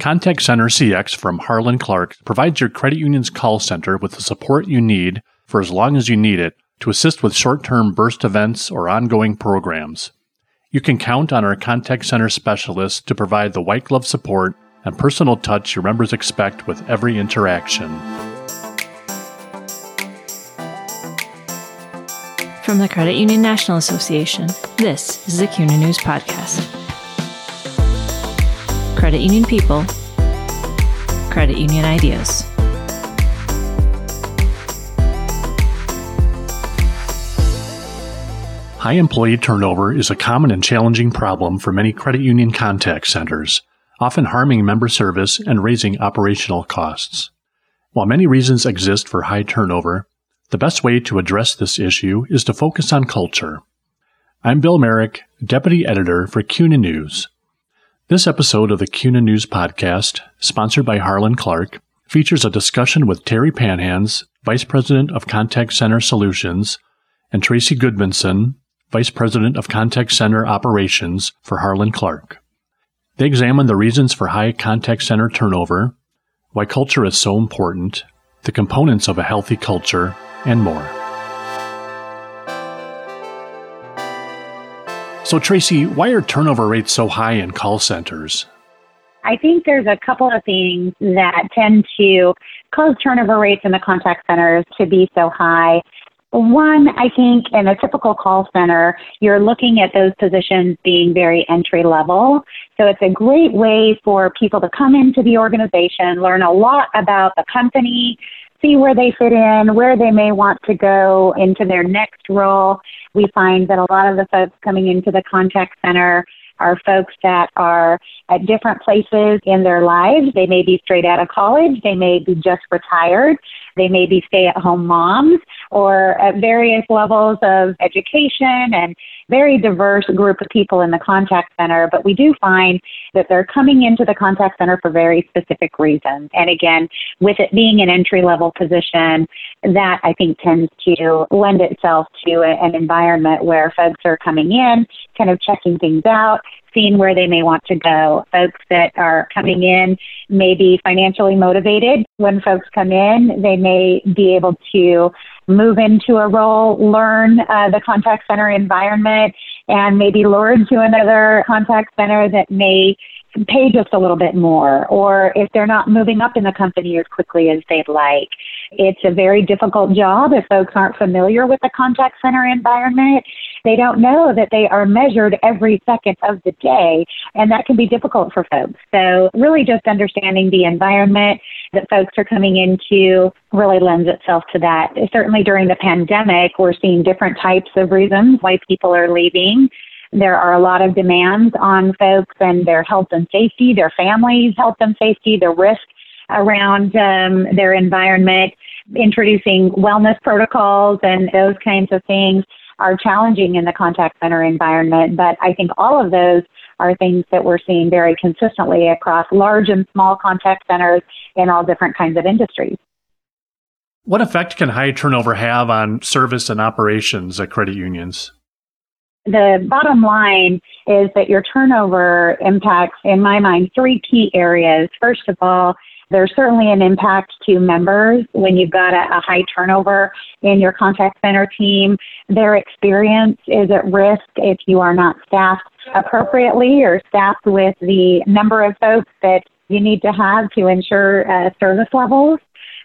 Contact Center CX from Harland Clarke provides your credit union's call center with the support you need for as long as you need it to assist with short term burst events or ongoing programs. You can count on our contact center specialists to provide the white glove support and personal touch your members expect with every interaction. From the Credit Union National Association, this is the CUNA News Podcast. Credit Union People, Credit Union Ideas. High employee turnover is a common and challenging problem for many credit union contact centers, often harming member service and raising operational costs. While many reasons exist for high turnover, the best way to address this issue is to focus on culture. I'm Bill Merrick, Deputy Editor for CUNA News. This episode of the CUNA News Podcast, sponsored by Harland Clarke, features a discussion with Terry Panhans, Vice President of Contact Center Solutions, and Tracy Goodmanson, Vice President of Contact Center Operations for Harlan Clark. They examine the reasons for high contact center turnover, why culture is so important, the components of a healthy culture, and more. So, Tracy, why are turnover rates so high in call centers? I think there's a couple of things that tend to cause turnover rates in the contact centers to be so high. One, I think in a typical call center, you're looking at those positions being very entry level. So it's a great way for people to come into the organization, learn a lot about the company, see where they fit in, where they may want to go into their next role. We find that a lot of the folks coming into the contact center are folks that are at different places in their lives. They may be straight out of college, they may be just retired, they may be stay at home moms, or at various levels of education and very diverse group of people in the contact center, but we do find that they're coming into the contact center for very specific reasons. And again, with it being an entry level position, that I think tends to lend itself to an environment where folks are coming in, kind of checking things out, seeing where they may want to go. Folks that are coming in may be financially motivated. When folks come in, they may be able to move into a role, learn uh, the contact center environment, and maybe lured to another contact center that may pay just a little bit more, or if they're not moving up in the company as quickly as they'd like. It's a very difficult job if folks aren't familiar with the contact center environment. They don't know that they are measured every second of the day, and that can be difficult for folks. So, really, just understanding the environment that folks are coming into really lends itself to that. Certainly, during the pandemic, we're seeing different types of reasons why people are leaving. There are a lot of demands on folks and their health and safety, their families' health and safety, the risk around um, their environment, introducing wellness protocols and those kinds of things are challenging in the contact center environment. But I think all of those are things that we're seeing very consistently across large and small contact centers in all different kinds of industries. What effect can high turnover have on service and operations at credit unions? the bottom line is that your turnover impacts, in my mind, three key areas. First of all, there's certainly an impact to members when you've got a, a, high turnover in your contact center team. Their experience is at risk if you are not staffed appropriately or staffed with the number of folks that you need to have to ensure uh, service levels.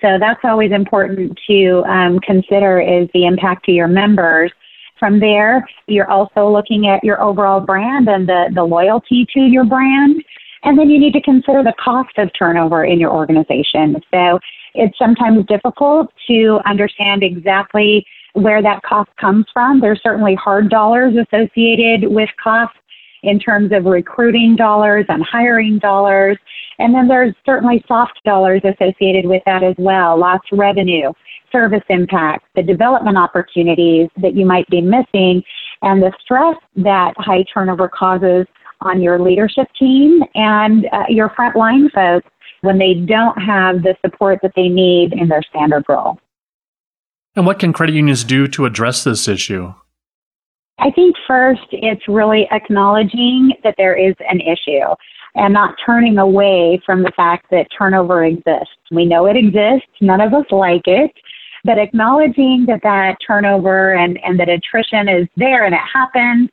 So that's always important to um, consider is the impact to your members. From there, you're also looking at your overall brand and the, the loyalty to your brand. And then you need to consider the cost of turnover in your organization. So it's sometimes difficult to understand exactly where that cost comes from. There's certainly hard dollars associated with costs in terms of recruiting dollars and hiring dollars. And then there's certainly soft dollars associated with that as well, lost revenue service impact, the development opportunities that you might be missing, and the stress that high turnover causes on your leadership team and uh, your frontline folks when they don't have the support that they need in their standard role. And what can credit unions do to address this issue? I think first it's really acknowledging that there is an issue. and not turning away from the fact that turnover exists. We know it exists. None of us like it. But acknowledging that that turnover and, and that attrition is there and it happens,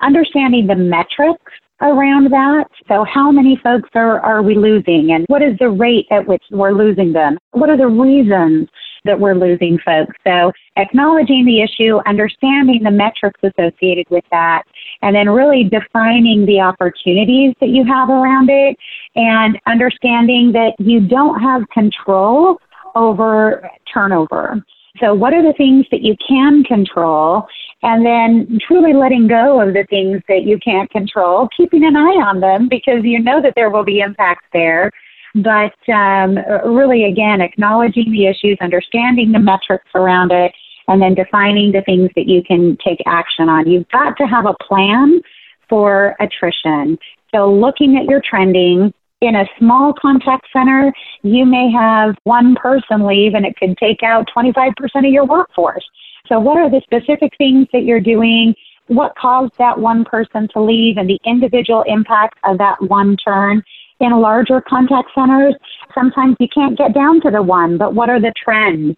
understanding the metrics around that. So how many folks are, are we losing and what is the rate at which we're losing them? What are the reasons that we're losing folks? So acknowledging the issue, understanding the metrics associated with that, and then really defining the opportunities that you have around it and understanding that you don't have control over turnover. So, what are the things that you can control? And then truly letting go of the things that you can't control, keeping an eye on them because you know that there will be impacts there. But um, really, again, acknowledging the issues, understanding the metrics around it, and then defining the things that you can take action on. You've got to have a plan for attrition. So, looking at your trending, in a small contact center, you may have one person leave and it could take out 25% of your workforce. So, what are the specific things that you're doing? What caused that one person to leave and the individual impact of that one turn? In larger contact centers, sometimes you can't get down to the one, but what are the trends?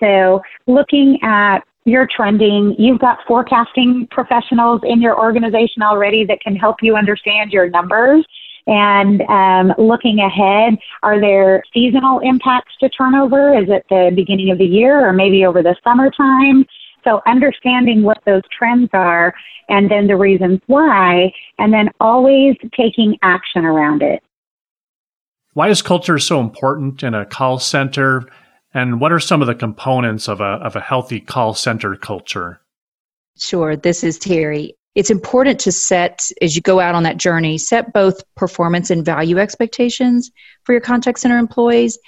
So, looking at your trending, you've got forecasting professionals in your organization already that can help you understand your numbers and um, looking ahead, are there seasonal impacts to turnover? Is it the beginning of the year or maybe over the summertime? So understanding what those trends are and then the reasons why, and then always taking action around it. Why is culture so important in a call center? And what are some of the components of a, of a healthy call center culture? Sure. This is Terry it's important to set, as you go out on that journey, set both performance and value expectations for your contact center employees.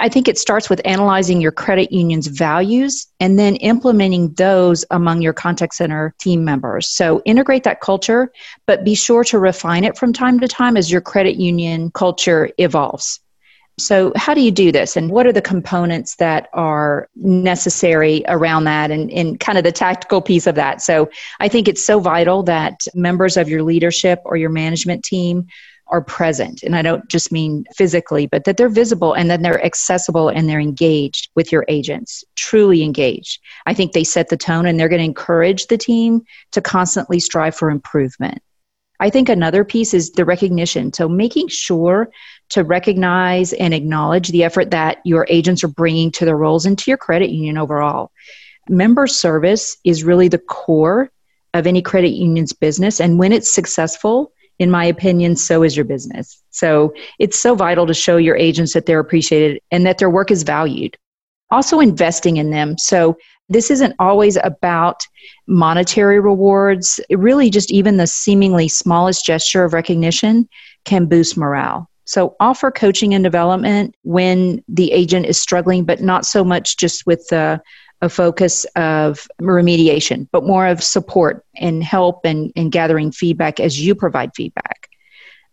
I think it starts with analyzing your credit union's values and then implementing those among your contact center team members. So integrate that culture, but be sure to refine it from time to time as your credit union culture evolves. So, how do you do this, and what are the components that are necessary around that, and, and kind of the tactical piece of that? So, I think it's so vital that members of your leadership or your management team are present. And I don't just mean physically, but that they're visible and that they're accessible and they're engaged with your agents, truly engaged. I think they set the tone and they're going to encourage the team to constantly strive for improvement. I think another piece is the recognition. So making sure to recognize and acknowledge the effort that your agents are bringing to their roles and to your credit union overall. Member service is really the core of any credit union's business. And when it's successful, in my opinion, so is your business. So it's so vital to show your agents that they're appreciated and that their work is valued. Also, investing in them. So this isn't always about monetary rewards. It really, just even the seemingly smallest gesture of recognition can boost morale. So, offer coaching and development when the agent is struggling, but not so much just with the a focus of remediation, but more of support and help and, and gathering feedback as you provide feedback.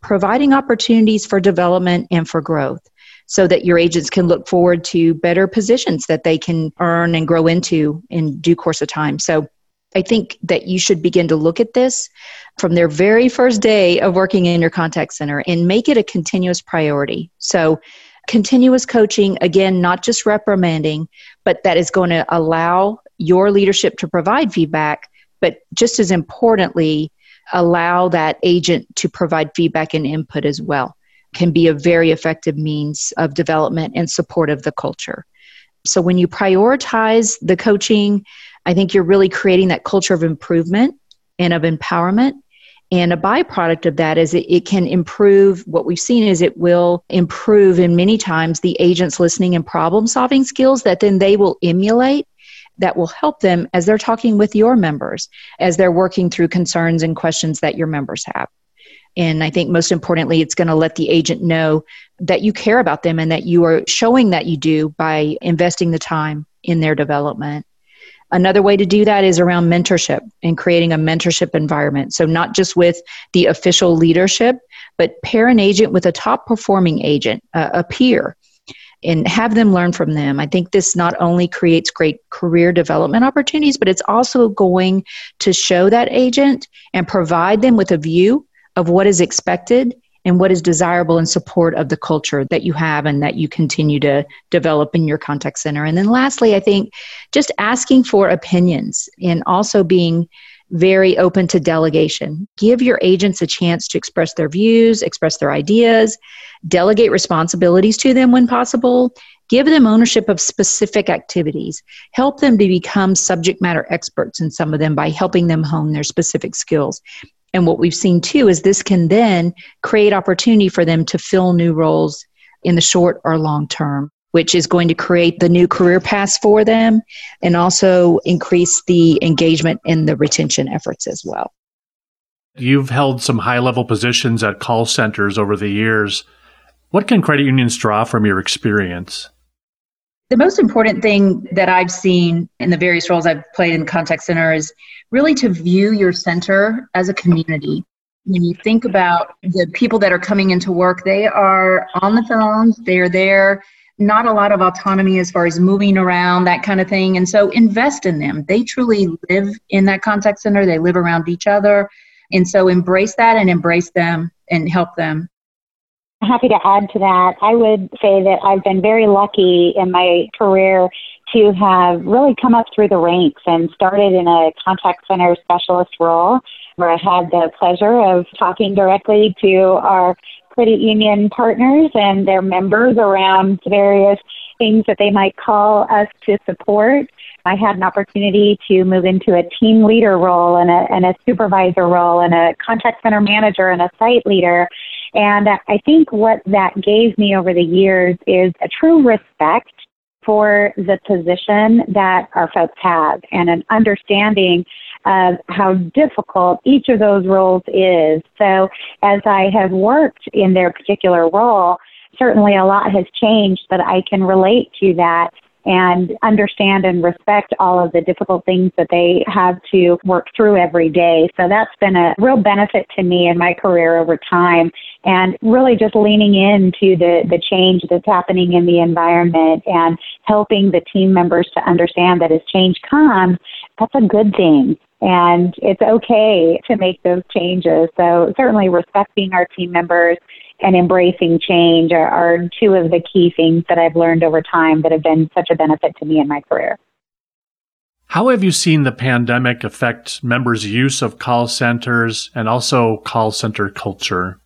Providing opportunities for development and for growth so that your agents can look forward to better positions that they can earn and grow into in due course of time. So I think that you should begin to look at this from their very first day of working in your contact center and make it a continuous priority. So, continuous coaching, again, not just reprimanding, but that is going to allow your leadership to provide feedback, but just as importantly, allow that agent to provide feedback and input as well can be a very effective means of development and support of the culture. So when you prioritize the coaching, I think you're really creating that culture of improvement and of empowerment. And a byproduct of that is it, it can improve what we've seen is it will improve in many times the agent's listening and problem solving skills that then they will emulate that will help them as they're talking with your members, as they're working through concerns and questions that your members have. And I think most importantly, it's going to let the agent know that you care about them and that you are showing that you do by investing the time in their development. Another way to do that is around mentorship and creating a mentorship environment. So, not just with the official leadership, but pair an agent with a top performing agent, uh, a peer, and have them learn from them. I think this not only creates great career development opportunities, but it's also going to show that agent and provide them with a view of what is expected and what is desirable in support of the culture that you have and that you continue to develop in your contact center. And then lastly, I think just asking for opinions and also being very open to delegation. Give your agents a chance to express their views, express their ideas, delegate responsibilities to them when possible, give them ownership of specific activities, help them to become subject matter experts in some of them by helping them hone their specific skills. And what we've seen too is this can then create opportunity for them to fill new roles in the short or long term, which is going to create the new career paths for them and also increase the engagement in the retention efforts as well. You've held some high level positions at call centers over the years. What can credit unions draw from your experience? The most important thing that I've seen in the various roles I've played in contact center is really to view your center as a community. When you think about the people that are coming into work, they are on the phones, they are there, not a lot of autonomy as far as moving around, that kind of thing. And so invest in them. They truly live in that contact center, they live around each other. And so embrace that and embrace them and help them happy to add to that. I would say that I've been very lucky in my career to have really come up through the ranks and started in a contact center specialist role where I had the pleasure of talking directly to our credit union partners and their members around various things that they might call us to support. I had an opportunity to move into a team leader role and a, and a supervisor role and a contact center manager and a site leader. And I think what that gave me over the years is a true respect for the position that our folks have and an understanding of how difficult each of those roles is. So as I have worked in their particular role, certainly a lot has changed, but I can relate to that and understand and respect all of the difficult things that they have to work through every day. So that's been a real benefit to me in my career over time and really just leaning into the, the change that's happening in the environment and helping the team members to understand that as change comes, that's a good thing and it's okay to make those changes. So certainly respecting our team members and embracing change are, are two of the key things that I've learned over time that have been such a benefit to me in my career. How have you seen the pandemic affect members' use of call centers and also call center culture?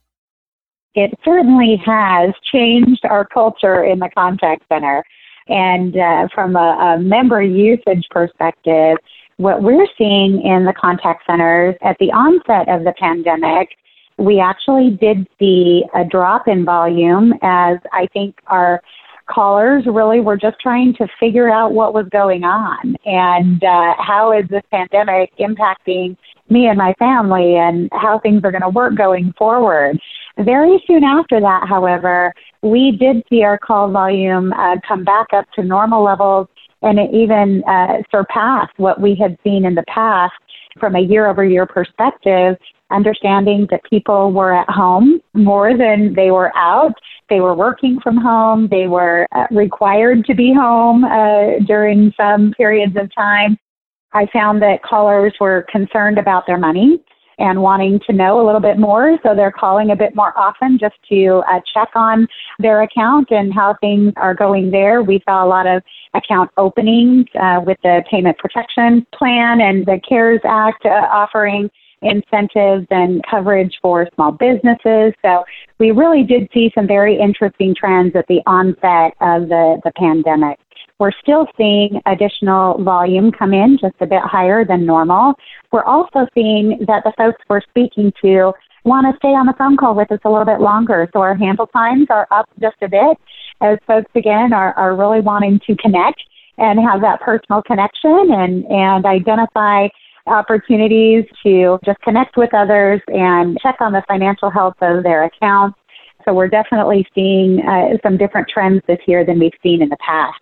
It certainly has changed our culture in the contact center. And uh, from a, a member usage perspective, what we're seeing in the contact centers at the onset of the pandemic we actually did see a drop in volume as I think our callers really were just trying to figure out what was going on and uh, how is this pandemic impacting me and my family and how things are going to work going forward. Very soon after that, however, we did see our call volume uh, come back up to normal levels and it even uh, surpassed what we had seen in the past from a year over year perspective understanding that people were at home more than they were out. They were working from home. They were uh, required to be home uh, during some periods of time. I found that callers were concerned about their money and wanting to know a little bit more. So they're calling a bit more often just to uh, check on their account and how things are going there. We saw a lot of account openings uh, with the payment protection plan and the CARES Act uh, offering incentives and coverage for small businesses. So we really did see some very interesting trends at the onset of the, the pandemic. We're still seeing additional volume come in just a bit higher than normal. We're also seeing that the folks we're speaking to want to stay on the phone call with us a little bit longer. So our handle times are up just a bit as folks again are, are really wanting to connect and have that personal connection and, and identify opportunities to just connect with others and check on the financial health of their accounts. So we're definitely seeing uh, some different trends this year than we've seen in the past.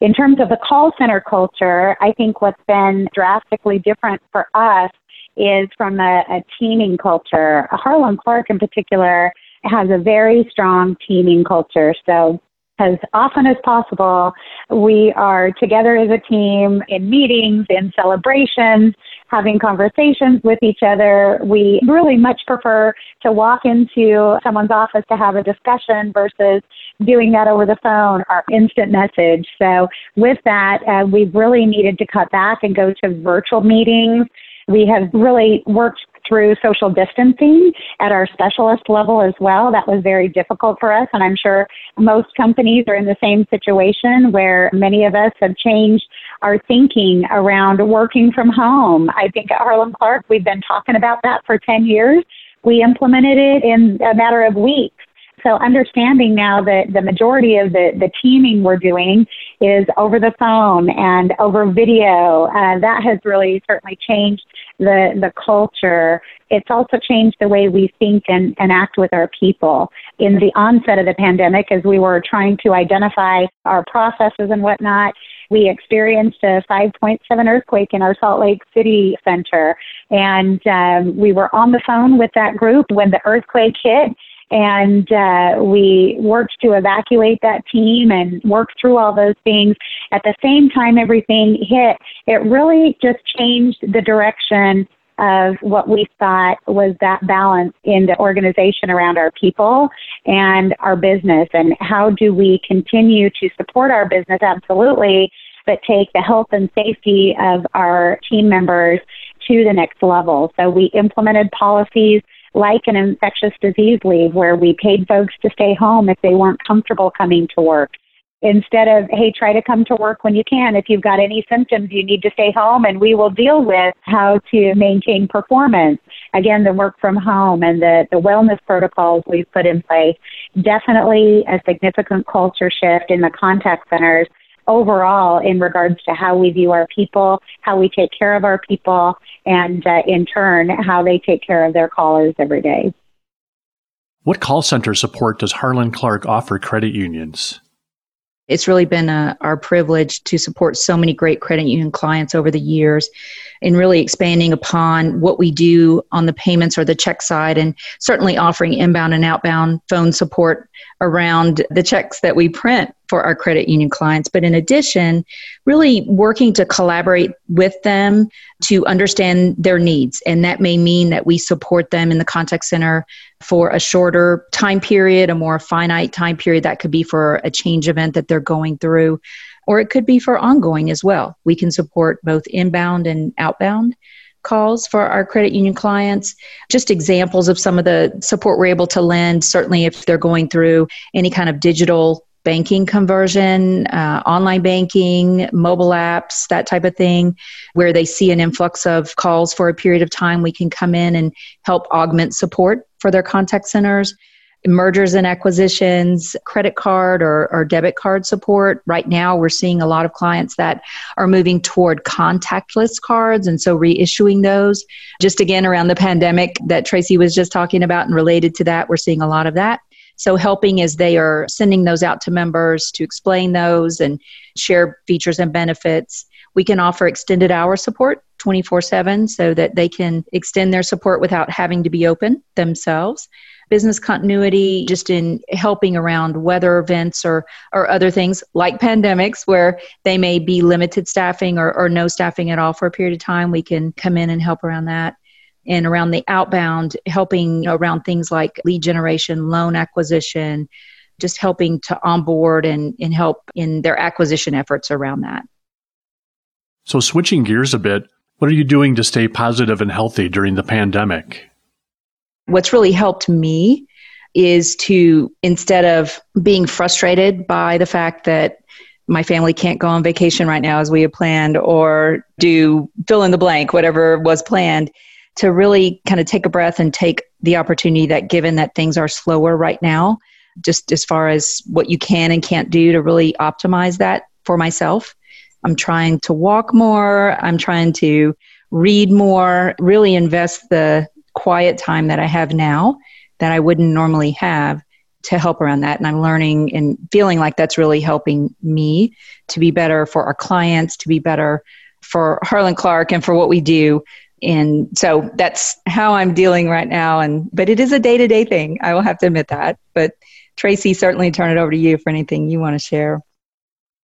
In terms of the call center culture, I think what's been drastically different for us is from a, a teaming culture. Harland Clarke in particular has a very strong teaming culture. So as often as possible, we are together as a team in meetings, in celebrations. Having conversations with each other. We really much prefer to walk into someone's office to have a discussion versus doing that over the phone or instant message. So with that, uh, we've really needed to cut back and go to virtual meetings. We have really worked through social distancing at our specialist level as well. That was very difficult for us, and I'm sure most companies are in the same situation where many of us have changed our thinking around working from home. I think at Harland Clarke, we've been talking about that for 10 years. We implemented it in a matter of weeks. So understanding now that the majority of the, the teaming we're doing is over the phone and over video, uh, that has really certainly changed the, the culture. It's also changed the way we think and, and act with our people. In the onset of the pandemic, as we were trying to identify our processes and whatnot, we experienced a 5.7 earthquake in our Salt Lake City center. And um, we were on the phone with that group when the earthquake hit and uh, we worked to evacuate that team and work through all those things. At the same time, everything hit. It really just changed the direction of what we thought was that balance in the organization around our people and our business and how do we continue to support our business absolutely but take the health and safety of our team members to the next level so we implemented policies like an infectious disease leave where we paid folks to stay home if they weren't comfortable coming to work. Instead of, hey, try to come to work when you can. If you've got any symptoms, you need to stay home and we will deal with how to maintain performance. Again, the work from home and the, the wellness protocols we've put in place. Definitely a significant culture shift in the contact centers overall in regards to how we view our people, how we take care of our people, and uh, in turn, how they take care of their callers every day. What call center support does Harland Clarke offer credit unions? It's really been a, uh, our privilege to support so many great credit union clients over the years in really expanding upon what we do on the payments or the check side and certainly offering inbound and outbound phone support around the checks that we print for our credit union clients. But in addition, really working to collaborate with them to understand their needs. And that may mean that we support them in the contact center for a shorter time period, a more finite time period. That could be for a change event that they're going through, or it could be for ongoing as well. We can support both inbound and outbound calls for our credit union clients. Just examples of some of the support we're able to lend, certainly if they're going through any kind of digital banking conversion, uh, online banking, mobile apps, that type of thing, where they see an influx of calls for a period of time, we can come in and help augment support for their contact centers mergers and acquisitions, credit card or, or debit card support. Right now, we're seeing a lot of clients that are moving toward contactless cards and so reissuing those. Just again, around the pandemic that Tracy was just talking about and related to that, we're seeing a lot of that. So, helping as they are sending those out to members to explain those and share features and benefits. We can offer extended hour support 24 7 so that they can extend their support without having to be open themselves business continuity, just in helping around weather events or, or other things like pandemics where they may be limited staffing or, or no staffing at all for a period of time. We can come in and help around that. And around the outbound, helping around things like lead generation, loan acquisition, just helping to onboard and, and help in their acquisition efforts around that. So, switching gears a bit, what are you doing to stay positive and healthy during the pandemic? What's really helped me is to, instead of being frustrated by the fact that my family can't go on vacation right now as we had planned or do fill in the blank, whatever was planned, to really kind of take a breath and take the opportunity that given that things are slower right now, just as far as what you can and can't do to really optimize that for myself. I'm trying to walk more, I'm trying to read more, really invest the quiet time that I have now that I wouldn't normally have to help around that. And I'm learning and feeling like that's really helping me to be better for our clients, to be better for Harland Clarke and for what we do. And so that's how I'm dealing right now. And but it is a day to day thing. I will have to admit that. But Tracy, certainly turn it over to you for anything you want to share.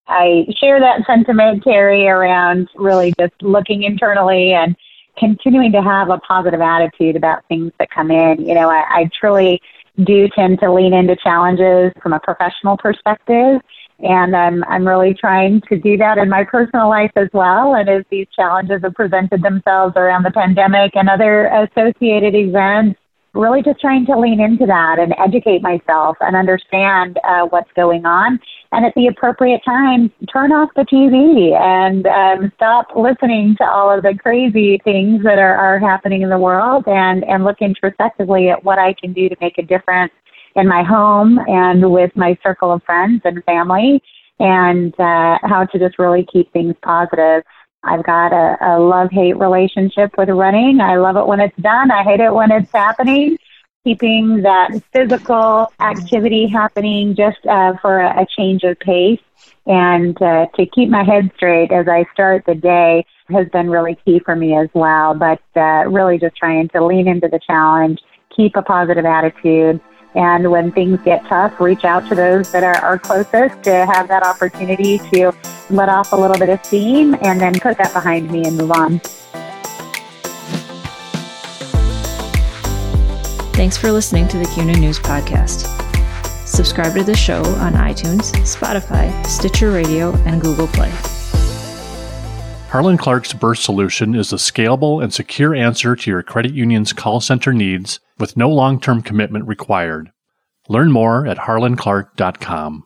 I share that sentiment, Terry, around really just looking internally and continuing to have a positive attitude about things that come in. You know, I, I truly do tend to lean into challenges from a professional perspective. And I'm, I'm really trying to do that in my personal life as well. And as these challenges have presented themselves around the pandemic and other associated events, really just trying to lean into that and educate myself and understand uh, what's going on. And at the appropriate time, turn off the TV and um, stop listening to all of the crazy things that are, are happening in the world and, and look introspectively at what I can do to make a difference in my home and with my circle of friends and family and uh, how to just really keep things positive. I've got a, a love hate relationship with running. I love it when it's done. I hate it when it's happening. Keeping that physical activity happening just uh, for a, a change of pace and uh, to keep my head straight as I start the day has been really key for me as well. But uh, really just trying to lean into the challenge, keep a positive attitude, and when things get tough, reach out to those that are, closest to have that opportunity to let off a little bit of steam and then put that behind me and move on. Thanks for listening to the CUNA News Podcast. Subscribe to the show on iTunes, Spotify, Stitcher Radio, and Google Play. Harland Clarke's Burst solution is a scalable and secure answer to your credit union's call center needs with no long term commitment required. Learn more at harlandclarke.com.